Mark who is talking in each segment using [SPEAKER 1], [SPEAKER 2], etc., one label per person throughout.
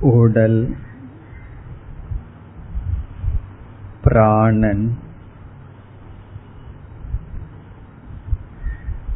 [SPEAKER 1] உடல் பிராணன்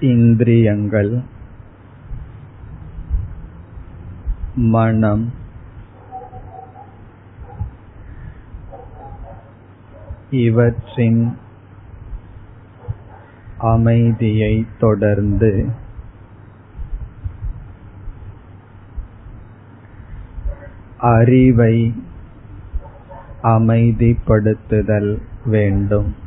[SPEAKER 1] இந்திரியங்கள் மனம் இவற்றின் அமைதியை தொடர்ந்து அறிவை அமைதிப்படுத்துதல் வேண்டும்.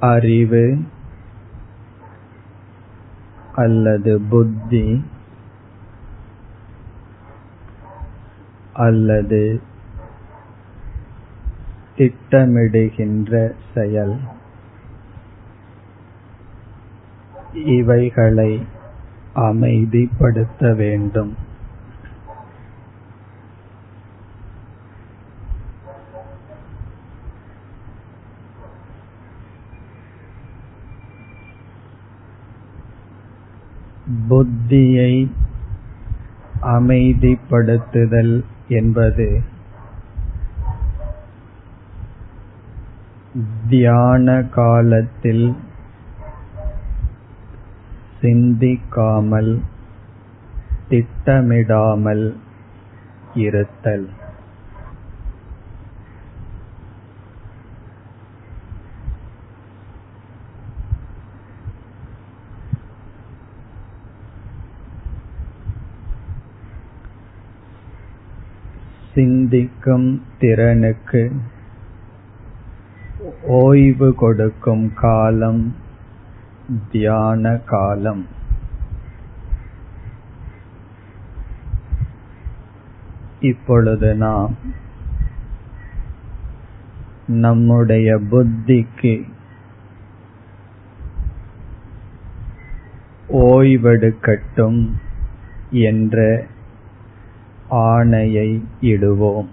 [SPEAKER 1] அறிவு அல்லது புத்தி அல்லது திட்டமிடுகின்ற செயல். இவைகளை அமைதிப்படுத்த வேண்டும். புத்தியை அமைதிப்படுத்துதல் என்பது தியான காலத்தில் சிந்திக்காமல் திட்டமிடாமல் இருத்தல். சிந்திக்கும் திறனுக்கு ஓய்வு கொடுக்கும் காலம் தியான காலம் இப்பொழுது நாம் நம்முடைய புத்திக்கு ஓய்வெடுக்கட்டும் என்ற ஆணையை இடுவோம்.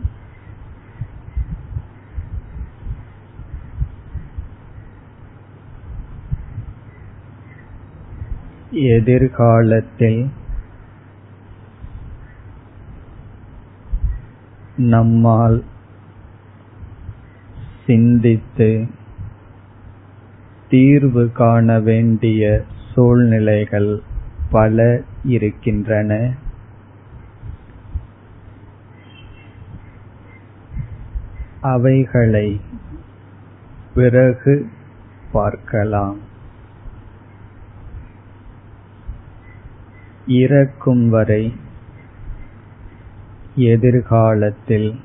[SPEAKER 1] எதிர்காலத்தில் நம்மால் சிந்தித்து தீர்வு காண வேண்டிய சூழ்நிலைகள் பல இருக்கின்றன. அவைகளை பிறகு பார்க்கலாம். இறக்கும் வரை எதிர்காலத்தில்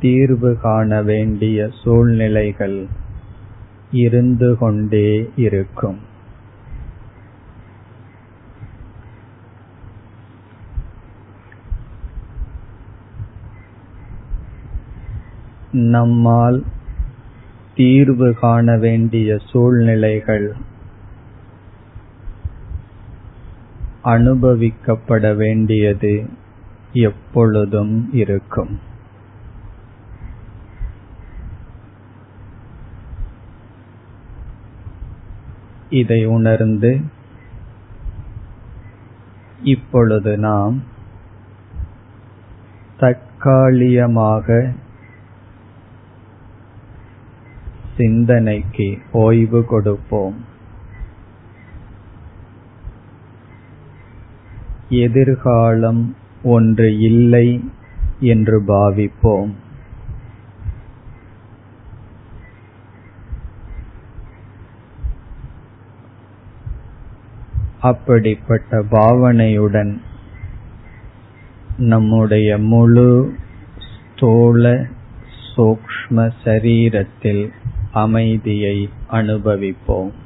[SPEAKER 1] தீர்வு காண வேண்டிய சூழ்நிலைகள் இருந்து கொண்டே இருக்கும். நம்மால் தீர்வு காண வேண்டிய சூழ்நிலைகள் அனுபவிக்கப்பட வேண்டியது எப்பொழுதும் இருக்கும். இதை உணர்ந்து இப்பொழுது நாம் தற்காலிகமாக சிந்தனைக்கு ஓய்வு கொடுப்போம். எதிர்காலம் ஒன்று இல்லை என்று பாவிப்போம். அப்படிப்பட்ட பாவனையுடன் நம்முடைய முழு ஸ்தூல சூக்ஷ்ம சரீரத்தில் அமைதியை அனுபவிப்போம்.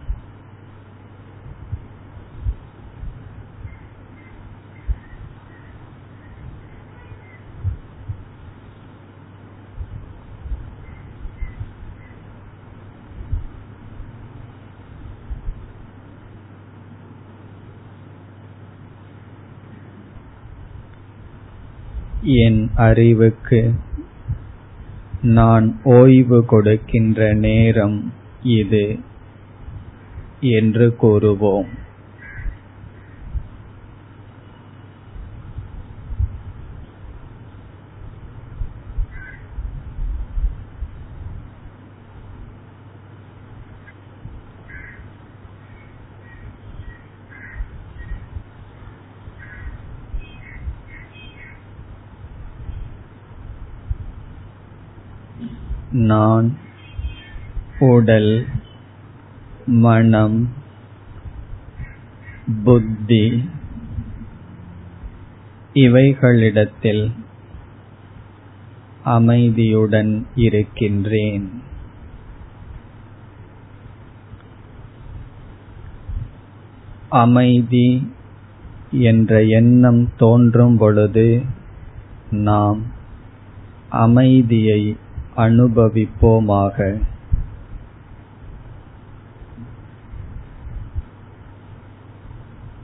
[SPEAKER 1] என் அறிவுக்கு நான் ஓய்வு கொடுக்கின்ற நேரம் இது என்று கூறுவோம். நான் உடல் மனம் புத்தி இவைகளிடத்தில் அமைதியுடன் இருக்கின்றேன். அமைதி என்ற எண்ணம் தோன்றும் பொழுது நாம் அமைதியை அனுபவிப்போமாக.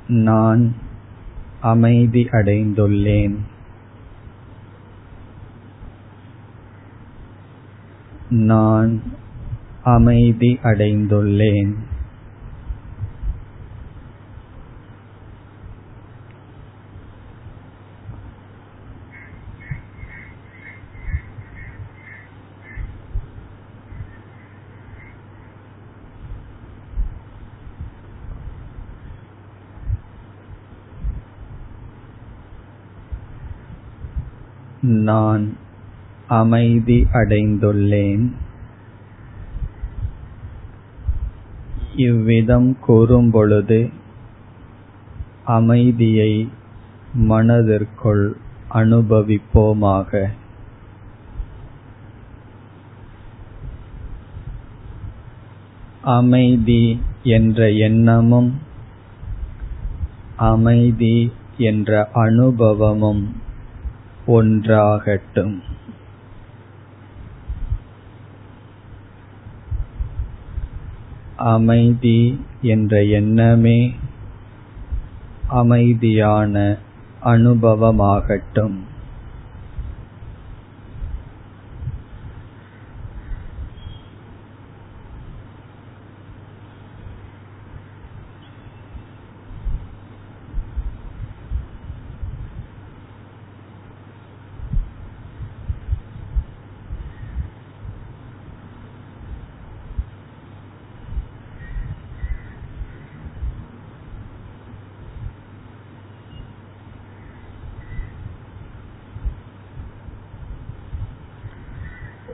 [SPEAKER 1] நான் அமைதி அடைந்துள்ளேன். நான் அமைதி அடைந்துள்ளேன். நான் அமைதி அடைந்துள்ளேன். இவ்விதம் கூறும்பொழுது அமைதியை மனதிற்குள் அனுபவிப்போமாக. அமைதி என்ற எண்ணமும் அமைதி என்ற அனுபவமும் ஒன்றாகட்டும். அமைதி என்ற எண்ணமே அமைதியான அனுபவமாகட்டும்.